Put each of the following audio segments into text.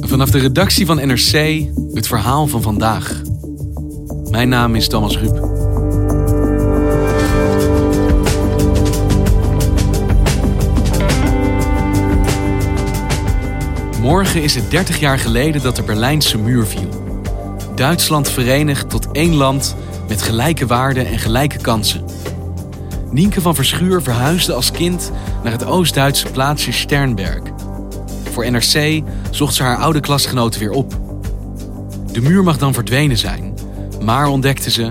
Vanaf de redactie van NRC het verhaal van vandaag. Mijn naam is Thomas Ruip. Morgen is het 30 jaar geleden dat de Berlijnse muur viel. Duitsland verenigd tot één land met gelijke waarden en gelijke kansen. Nienke van Verschuur verhuisde als kind naar het Oost-Duitse plaatsje Sternberg. Voor NRC zocht ze haar oude klasgenoten weer op. De muur mag dan verdwenen zijn, maar ontdekte ze,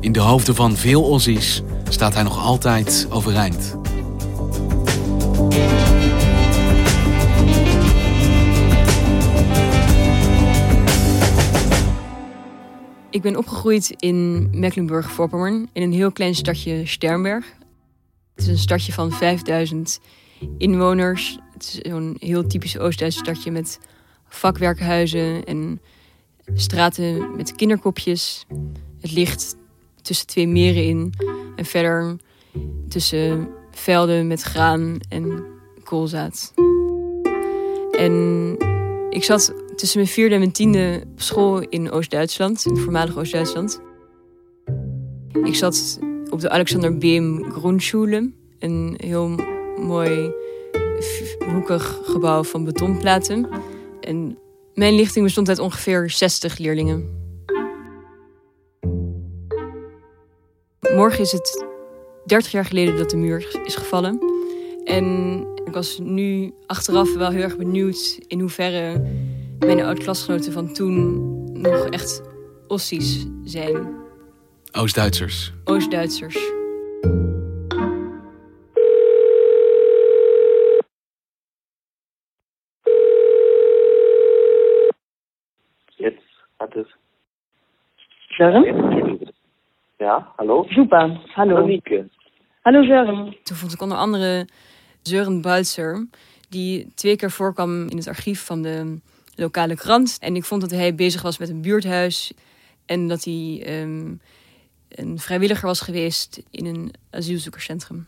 in de hoofden van veel Aussies staat hij nog altijd overeind. Ik ben opgegroeid in Mecklenburg-Vorpommern in een heel klein stadje Sternberg. Het is een stadje van 5000 inwoners. Het is zo'n heel typisch Oost-Duits stadje met vakwerkhuizen en straten met kinderkopjes. Het ligt tussen twee meren in en verder tussen velden met graan en koolzaad. En ik zat tussen mijn vierde en mijn tiende op school in Oost-Duitsland, in voormalig Oost-Duitsland. Ik zat op de Alexander Beem Grundschule, een heel mooi hoekig gebouw van betonplaten. En mijn lichting bestond uit ongeveer 60 leerlingen. Morgen is het 30 jaar geleden dat de muur is gevallen. En ik was nu achteraf wel heel erg benieuwd in hoeverre mijn oud-klasgenoten van toen nog echt Ossies zijn. Oost-Duitsers. Oost-Duitsers. Ja, hallo? Super, hallo. Hallo Sören. Toen vond ik onder andere Søren Balzer, die twee keer voorkwam in het archief van de lokale krant. En ik vond dat hij bezig was met een buurthuis en dat hij ehm, een vrijwilliger was geweest in een asielzoekerscentrum.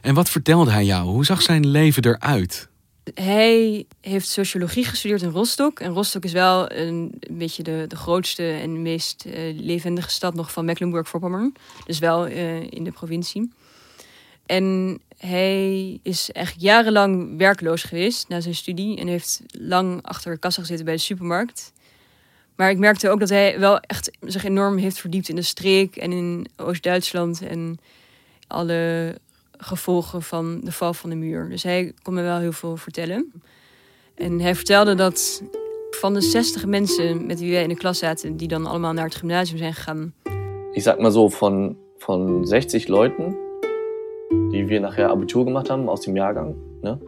En wat vertelde hij jou? Hoe zag zijn leven eruit? Hij heeft sociologie gestudeerd in Rostock. En Rostock is wel een, beetje de, de grootste en meest eh, levendige stad nog van Mecklenburg-Vorpommern. Dus wel eh, in de provincie. En hij is echt jarenlang werkloos geweest na zijn studie. En heeft lang achter de kassa gezeten bij de supermarkt. Maar ik merkte ook dat hij wel echt zich enorm heeft verdiept in de streek en in Oost-Duitsland. En alle gevolgen van de val van de muur. Dus hij kon me wel heel veel vertellen. En hij vertelde dat van de 60 mensen met wie wij in de klas zaten, die dan allemaal naar het gymnasium zijn gegaan. ich sag mal so, von, von 60 Leuten, die wir nachher Abitur gemacht haben aus dem Jahrgang, ne,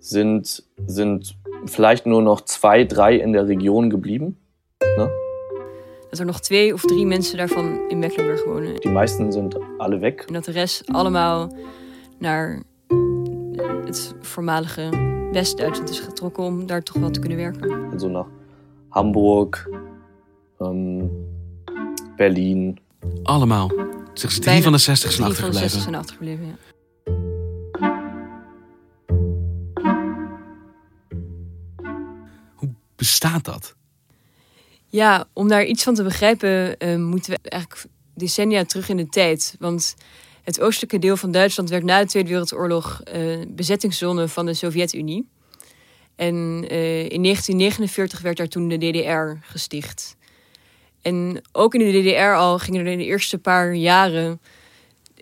sind, sind vielleicht nur noch zwei, drei in der Region geblieben. Ne? Dat er nog twee of drie mensen daarvan in Mecklenburg wonen. Die meisten sind alle weg. En dat de rest allemaal naar het voormalige West-Duitsland is getrokken om daar toch wel te kunnen werken. Also nach Hamburg, ähm, Berlin. Allemaal. Zeg ze drie Bijna van de 60 zijn Drie van de 60 achtergebleven. zijn achtergebleven, ja. Hoe bestaat dat? Ja, om daar iets van te begrijpen, eh, moeten we eigenlijk decennia terug in de tijd. Want het oostelijke deel van Duitsland werd na de Tweede Wereldoorlog eh, bezettingszone van de Sovjet-Unie. En eh, in 1949 werd daar toen de DDR gesticht. En ook in de DDR al gingen er in de eerste paar jaren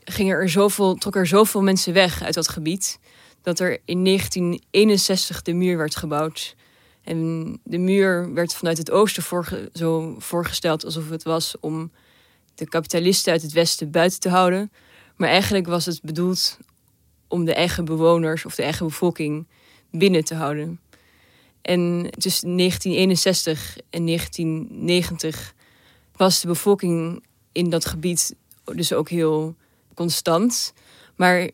gingen er zoveel, trokken er zoveel mensen weg uit dat gebied. Dat er in 1961 de muur werd gebouwd. En de muur werd vanuit het oosten zo voorgesteld alsof het was om de kapitalisten uit het westen buiten te houden. Maar eigenlijk was het bedoeld om de eigen bewoners of de eigen bevolking binnen te houden. En tussen 1961 en 1990 was de bevolking in dat gebied dus ook heel constant. Maar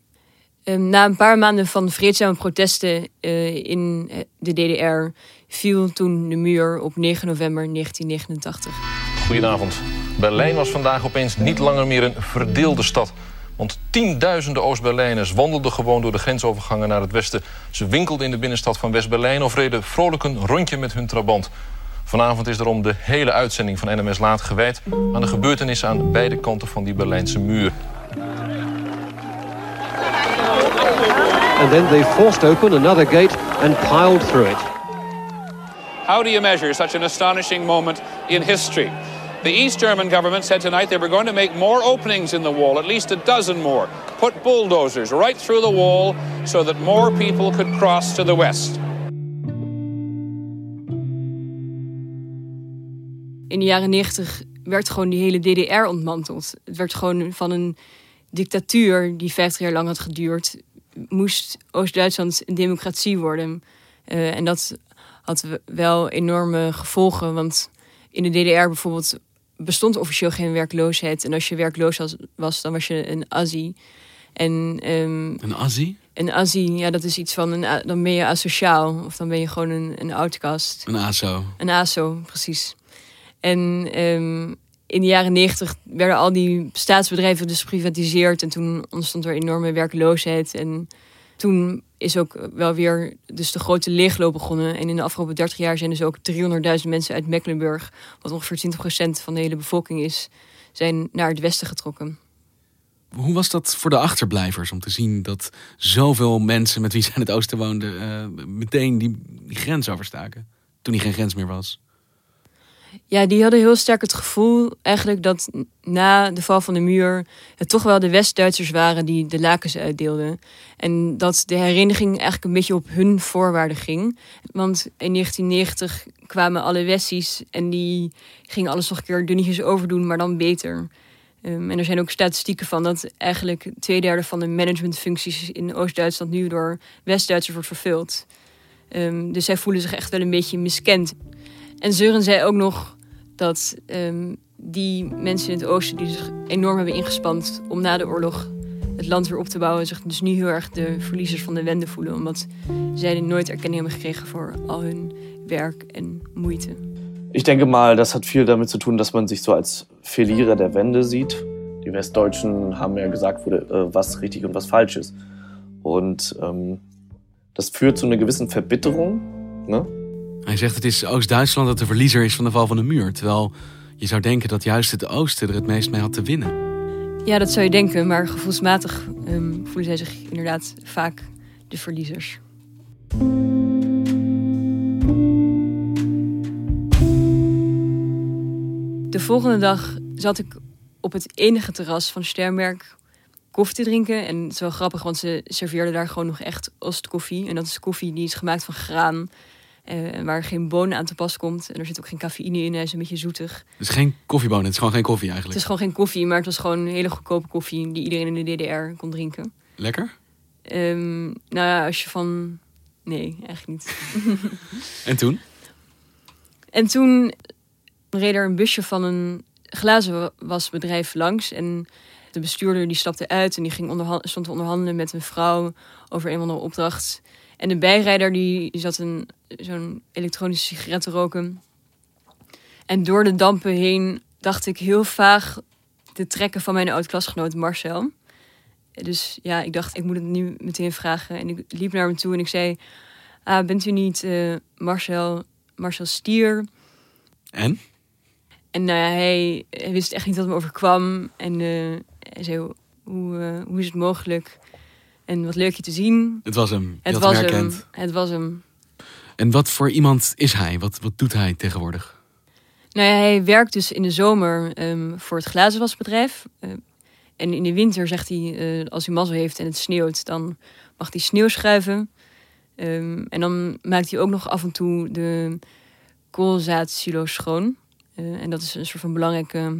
eh, na een paar maanden van vreedzame protesten eh, in eh, de DDR viel toen de muur op 9 november 1989. Goedenavond. Berlijn was vandaag opeens niet langer meer een verdeelde stad. Want tienduizenden Oost-Berlijners wandelden gewoon door de grensovergangen naar het westen. Ze winkelden in de binnenstad van West-Berlijn of reden vrolijk een rondje met hun trabant. Vanavond is daarom de hele uitzending van NMS Laat gewijd aan de gebeurtenissen aan beide kanten van die Berlijnse muur. And then they forced open another gate and piled through it. How do you measure such an astonishing moment in history? The East German government said tonight they were going to make more openings in the wall, at least a dozen more. Put bulldozers right through the wall so that more people could cross to the west. in de jaren 90 werd gewoon die hele DDR ontmanteld. Het werd gewoon van een dictatuur die 50 jaar lang had geduurd, moest Oost-Duitsland een democratie worden. Eh, en dat had wel enorme gevolgen, want in de DDR bijvoorbeeld bestond officieel geen werkloosheid. En als je werkloos was, was dan was je een Azzi. En ehm, Een Azzi? een Azzi, ja, dat is iets van een, a- dan ben je asociaal of dan ben je gewoon een, een outcast. Een ASO. Een ASO, precies. En ehm, in de jaren negentig werden al die staatsbedrijven dus geprivatiseerd. En toen ontstond er enorme werkloosheid. En toen is ook wel weer dus de grote leegloop begonnen. En in de afgelopen 30 jaar zijn dus ook 300.000 mensen uit Mecklenburg, wat ongeveer 20% van de hele bevolking is, zijn naar het westen getrokken. Hoe was dat voor de achterblijvers om te zien dat zoveel mensen met wie ze in het oosten woonden eh, meteen die, grens overstaken? Toen die geen grens meer was. Ja, die hadden heel sterk het gevoel eigenlijk dat na de val van de muur het toch wel de West-Duitsers waren die de lakens uitdeelden. En dat de hereniging eigenlijk een beetje op hun voorwaarden ging. Want in 1990 kwamen alle Westies en die gingen alles nog een keer dunnetjes overdoen, maar dan beter. Ehm, en er zijn ook statistieken van dat eigenlijk twee derde van de managementfuncties in Oost-Duitsland nu door West-Duitsers wordt vervuld. Ehm, dus zij voelen zich echt wel een beetje miskend. En Zeuren zei ook nog dat ehm, die mensen in het oosten die zich enorm hebben ingespand om na de oorlog het land weer op te bouwen, zich dus nu heel erg de verliezers van de wende voelen. Omdat zij nooit erkenning hebben gekregen voor al hun werk en moeite. Ich denke mal, das hat viel damit zu tun, dass man sich so als Verlierer der Wende sieht. Die Westdeutschen haben ja gesagt, wo, äh, was richtig und was falsch ist. Und ähm, das führt zu einer gewissen Verbitterung. Ne? Hij zegt het is Oost-Duitsland dat de verliezer is van de val van de muur. Terwijl je zou denken dat juist het oosten er het meest mee had te winnen. Ja, dat zou je denken, maar gevoelsmatig ehm, voelen zij zich inderdaad vaak de verliezers. De volgende dag zat ik op het enige terras van Sternberg koffie te drinken. En het is wel grappig, want ze serveerden daar gewoon nog echt ostkoffie. En dat is koffie die is gemaakt van graan. Eh, waar geen bonen aan te pas komt. En er zit ook geen cafeïne in, hij is een beetje zoetig. Het is geen koffiebonen, het is gewoon geen koffie Het eigenlijk. is gewoon geen koffie, maar het was gewoon een hele goedkope koffie die iedereen in de DDR kon drinken. Lekker? Ehm, nou ja, als je van. Nee, eigenlijk niet. En toen? En toen reed er een busje van een glazenwasbedrijf langs. En de bestuurder die stapte uit en die ging stond te onderhandelen met een vrouw over een of andere opdracht. En de bijrijder die, zat een, zo'n elektronische sigaret te roken. En door de dampen heen dacht ik heel vaag te trekken van mijn oud-klasgenoot Marcel. Dus ja, ik dacht, ik moet het nu meteen vragen. En ik liep naar hem toe en ik zei... Ah, bent u niet eh, Marcel, Marcel Stier? En? En nou ja, hij, hij wist echt niet wat me overkwam. En eh, hij zei, hoe, hoe is het mogelijk? En wat leuk je te zien. Het was hem. Je Het was hem. Het was hem. En wat voor iemand is hij? Wat, wat doet hij tegenwoordig? Nou ja, hij werkt dus in de zomer ehm, voor het glazenwasbedrijf. Uh, en in de winter zegt hij, uh, als hij mazzel heeft en het sneeuwt, dan mag hij sneeuw schuiven. Um, en dan maakt hij ook nog af en toe de koolzaadsilo schoon. Uh, en dat is een soort van belangrijke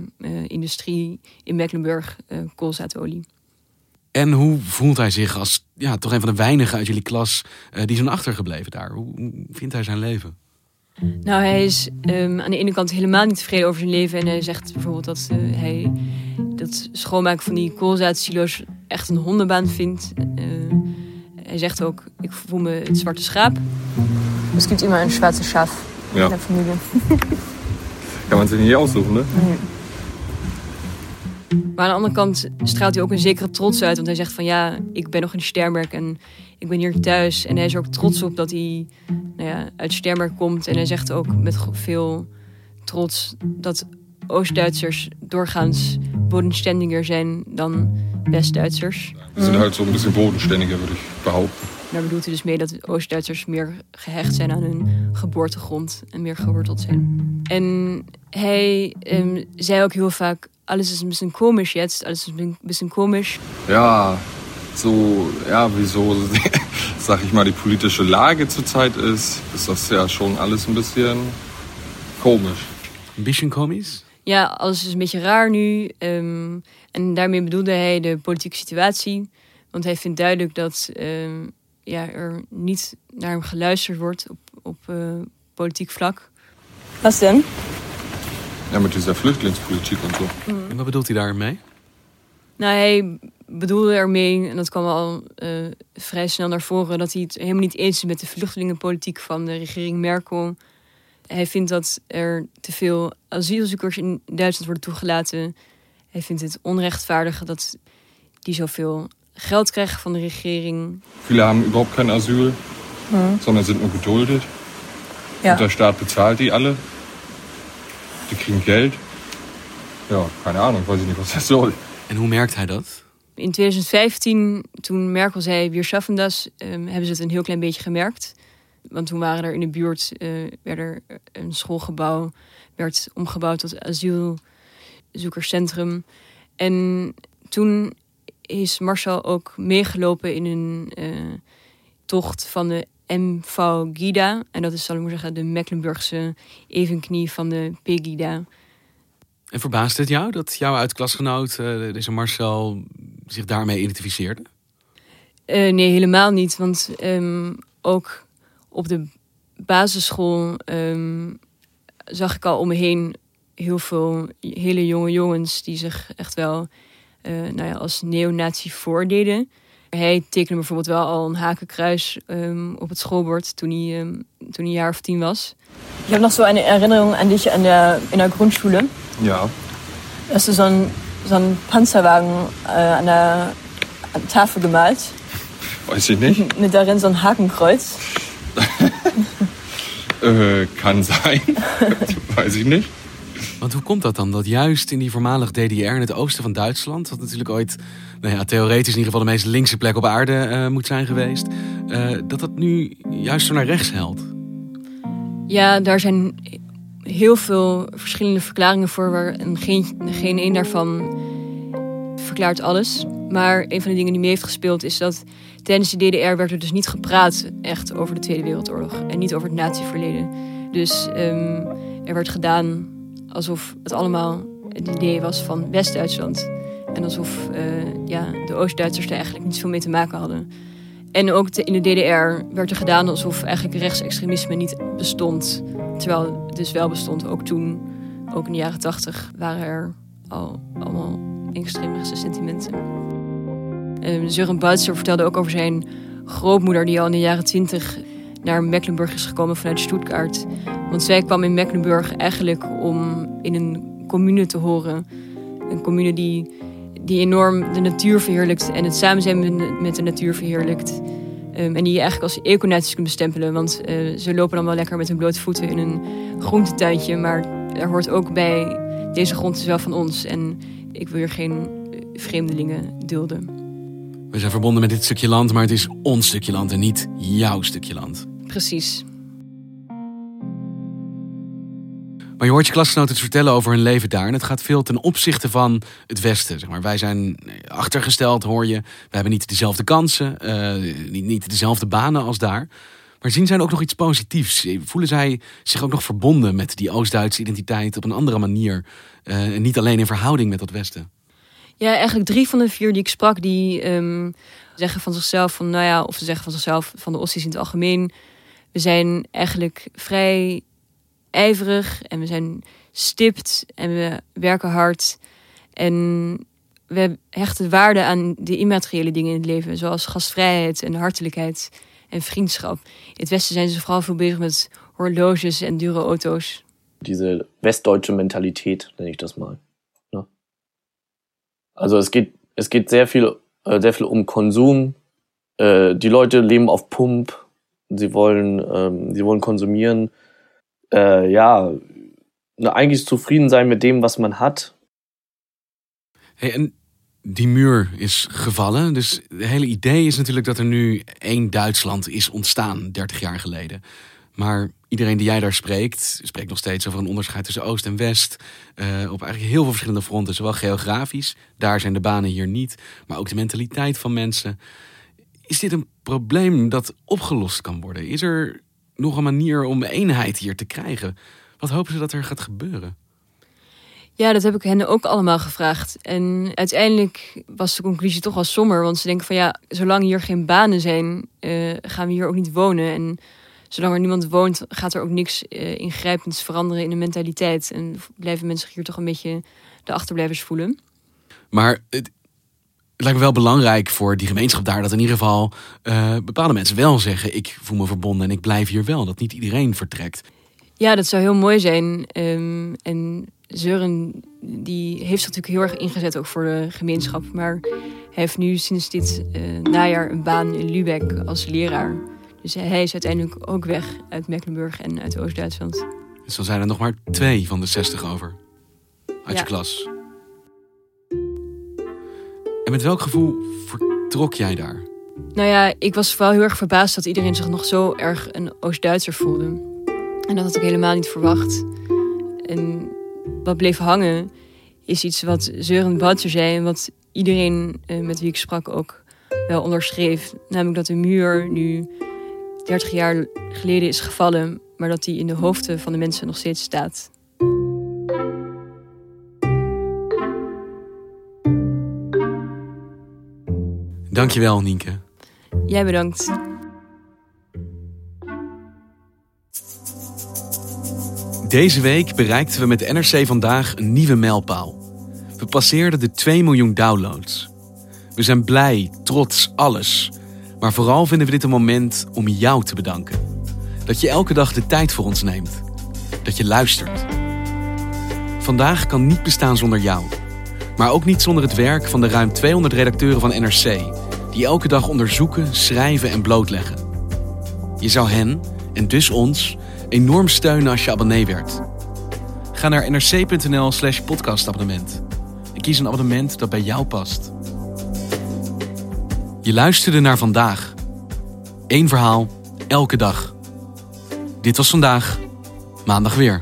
industrie in Mecklenburg, koolzaadolie. En hoe voelt hij zich als ja, toch een van de weinigen uit jullie klas die zijn achtergebleven daar? Hoe, hoe vindt hij zijn leven? Nou, hij is um, aan de ene kant helemaal niet tevreden over zijn leven. En hij zegt bijvoorbeeld dat uh, hij dat schoonmaken van die koolzaadsilo's echt een hondenbaan vindt. Uh, hij zegt ook, ik voel me het zwarte schaap. Es gibt immer een zwarte Schaf ja. in der Familie. Kan man zich niet aussuchen, ne? Nee. Maar aan de andere kant straalt hij ook een zekere trots uit. Want hij zegt van ja, ik ben nog in Sternberg en ik ben hier thuis. En hij is er ook trots op dat hij nou ja, uit Sternberg komt. En hij zegt ook met veel trots dat Oost-Duitsers doorgaans bodenständiger zijn dan West-Duitsers. We zijn halt so een beetje bodenständiger, würde ich behaupten. Daar bedoelt hij dus mee dat Oost-Duitsers meer gehecht zijn aan hun geboortegrond en meer geworteld zijn. En hij um, zei ook heel vaak: alles is een beetje komisch jetzt, alles is een beetje komisch. Ja, so, ja, wieso, sag ich mal, die politische Lage zurzeit ist, ist das ja schon alles ein bisschen komisch. Ein bisschen komisch? Ja, alles is een beetje raar nu. Um, en daarmee bedoelde hij de politieke situatie. Want hij vindt duidelijk dat um, ja, er niet naar hem geluisterd wordt op, op uh, politiek vlak. Wat dan? Ja, met deze vluchtelingspolitiek en zo. Mm. En wat bedoelt hij daarmee? Nou, hij bedoelde ermee, en dat kwam al uh, vrij snel naar voren, dat hij het helemaal niet eens is met de vluchtelingenpolitiek van de regering Merkel. Hij vindt dat er te veel asielzoekers in Duitsland worden toegelaten. Hij vindt het onrechtvaardig dat die zoveel geld krijgen van de regering. Viele haben überhaupt kein Asyl, Mhm. sondern sind nur geduldet. Ja. Und der Staat bezahlt die alle. Die kriegen Geld. Ja, keine Ahnung, weiß ich nicht, was das soll. En hoe merkt hij dat? In 2015, toen Merkel zei wir schaffen das, um, hebben ze het een heel klein beetje gemerkt. Want toen waren er in de buurt, uh, werd er een schoolgebouw, werd omgebouwd tot asielzoekerscentrum. En toen is Marcel ook meegelopen in een uh, tocht van de MV Gida. En dat is, zal ik maar zeggen, de Mecklenburgse evenknie van de Pegida. En verbaast het jou dat jouw uitklasgenoot, uh, deze Marcel, zich daarmee identificeerde? Uh, nee, helemaal niet. Want um, ook op de basisschool um, zag ik al om me heen heel veel hele jonge jongens die zich echt wel nou ja, als neonazi voordeden. Hij tekende bijvoorbeeld wel al een hakenkruis um, op het schoolbord toen hij, um, toen hij een jaar of tien was. Ich habe noch so eine Erinnerung an dich an der, in der Grundschule. Ja. Hast du so einen, so einen Panzerwagen äh, an der an Tafel gemalt? Weiß ich nicht. Mit darin so ein Hakenkreuz. äh, kann sein. Weiß ich nicht. Want hoe komt dat dan? Dat juist in die voormalig DDR in het oosten van Duitsland, wat natuurlijk ooit, nou ja, theoretisch in ieder geval de meest linkse plek op aarde uh, moet zijn geweest, uh, dat dat nu juist zo naar rechts helpt? Ja, daar zijn heel veel verschillende verklaringen voor, waar en geen, geen één daarvan verklaart alles. Maar een van de dingen die mee heeft gespeeld is dat tijdens de DDR werd er dus niet gepraat echt over de Tweede Wereldoorlog en niet over het natieverleden. Dus um, er werd gedaan alsof het allemaal het idee was van West-Duitsland. En alsof uh, ja, de Oost-Duitsers er eigenlijk niet zoveel mee te maken hadden. En ook in de DDR werd er gedaan alsof eigenlijk rechtsextremisme niet bestond. Terwijl het dus wel bestond, ook toen, ook in de jaren tachtig, waren er al allemaal extremistische sentimenten. Uh, Sören vertelde ook over zijn grootmoeder die al in de jaren twintig naar Mecklenburg is gekomen vanuit Stuttgart. Want zij kwam in Mecklenburg eigenlijk om in een commune te horen. Een commune die, die enorm de natuur verheerlijkt en het samen zijn met de natuur verheerlijkt. Um, en die je eigenlijk als econaties kunt bestempelen. Want uh, ze lopen dan wel lekker met hun blote voeten in een groentetuintje. Maar er hoort ook bij, deze grond is wel van ons. En ik wil hier geen vreemdelingen dulden. We zijn verbonden met dit stukje land, maar het is ons stukje land en niet jouw stukje land. Precies. Maar je hoort je klasgenoten het vertellen over hun leven daar. En het gaat veel ten opzichte van het Westen. Zeg maar. Wij zijn achtergesteld, hoor je. We hebben niet dezelfde kansen, uh, niet, niet dezelfde banen als daar. Maar zien zij ook nog iets positiefs? Voelen zij zich ook nog verbonden met die Oost-Duitse identiteit op een andere manier? Uh, en niet alleen in verhouding met dat Westen? Ja, eigenlijk drie van de vier die ik sprak, die um, zeggen van zichzelf van, nou ja, of ze zeggen van zichzelf van de Ossies in het algemeen. We zijn eigenlijk vrij ijverig en we zijn stipt en we werken hard. En we hechten waarde aan de immateriële dingen in het leven, zoals gastvrijheid en hartelijkheid en vriendschap. In het Westen zijn ze vooral veel bezig met horloges en dure auto's. Diese westdeutsche Mentalität, nenne ich das mal. Ja. Also es geht, es geht sehr viel, äh, sehr viel um Konsum. Äh, die Leute leben auf Pump. Sie wollen, ähm, sie wollen konsumieren. Äh, ja, eigentlich zufrieden sein mit dem, was man hat. Hey, en die muur is gevallen. Dus het hele idee is natuurlijk dat er nu één Duitsland is ontstaan, 30 jaar geleden. Maar iedereen die jij daar spreekt, spreekt nog steeds over een onderscheid tussen Oost en West. Uh, op eigenlijk heel veel verschillende fronten, zowel geografisch, daar zijn de banen hier niet, maar ook de mentaliteit van mensen. Is dit een probleem dat opgelost kan worden? Is er nog een manier om eenheid hier te krijgen? Wat hopen ze dat er gaat gebeuren? Ja, dat heb ik hen ook allemaal gevraagd. En uiteindelijk was de conclusie toch wel somber. Want ze denken van ja, zolang hier geen banen zijn, uh, gaan we hier ook niet wonen. En zolang er niemand woont, gaat er ook niks uh, ingrijpends veranderen in de mentaliteit. En blijven mensen zich hier toch een beetje de achterblijvers voelen. Maar het, het lijkt me wel belangrijk voor die gemeenschap daar dat in ieder geval uh, bepaalde mensen wel zeggen: ik voel me verbonden en ik blijf hier wel. Dat niet iedereen vertrekt. Ja, dat zou heel mooi zijn. Um, en Zeuren die heeft zich natuurlijk heel erg ingezet ook voor de gemeenschap. Maar hij heeft nu sinds dit uh, najaar een baan in Lübeck als leraar. Dus hij is uiteindelijk ook weg uit Mecklenburg en uit Oost-Duitsland. Dus dan zijn er nog maar twee van de zestig over. Uit je klas. Met welk gevoel vertrok jij daar? Nou ja, ik was vooral heel erg verbaasd dat iedereen zich nog zo erg een Oost-Duitser voelde. En dat had ik helemaal niet verwacht. En wat bleef hangen is iets wat Zeuren Boutzer zei en wat iedereen eh, met wie ik sprak ook wel onderschreef. Namelijk dat de muur nu 30 jaar geleden is gevallen, maar dat die in de hoofden van de mensen nog steeds staat. Dankjewel, Nienke. Jij bedankt. Deze week bereikten we met NRC vandaag een nieuwe mijlpaal. We passeerden de 2 miljoen downloads. We zijn blij, trots, alles. Maar vooral vinden we dit een moment om jou te bedanken. Dat je elke dag de tijd voor ons neemt. Dat je luistert. Vandaag kan niet bestaan zonder jou. Maar ook niet zonder het werk van de ruim 200 redacteuren van NRC, die elke dag onderzoeken, schrijven en blootleggen. Je zou hen, en dus ons, enorm steunen als je abonnee werd. Ga naar nrc.nl slash podcastabonnement. En kies een abonnement dat bij jou past. Je luisterde naar vandaag. Eén verhaal, elke dag. Dit was vandaag, maandag weer.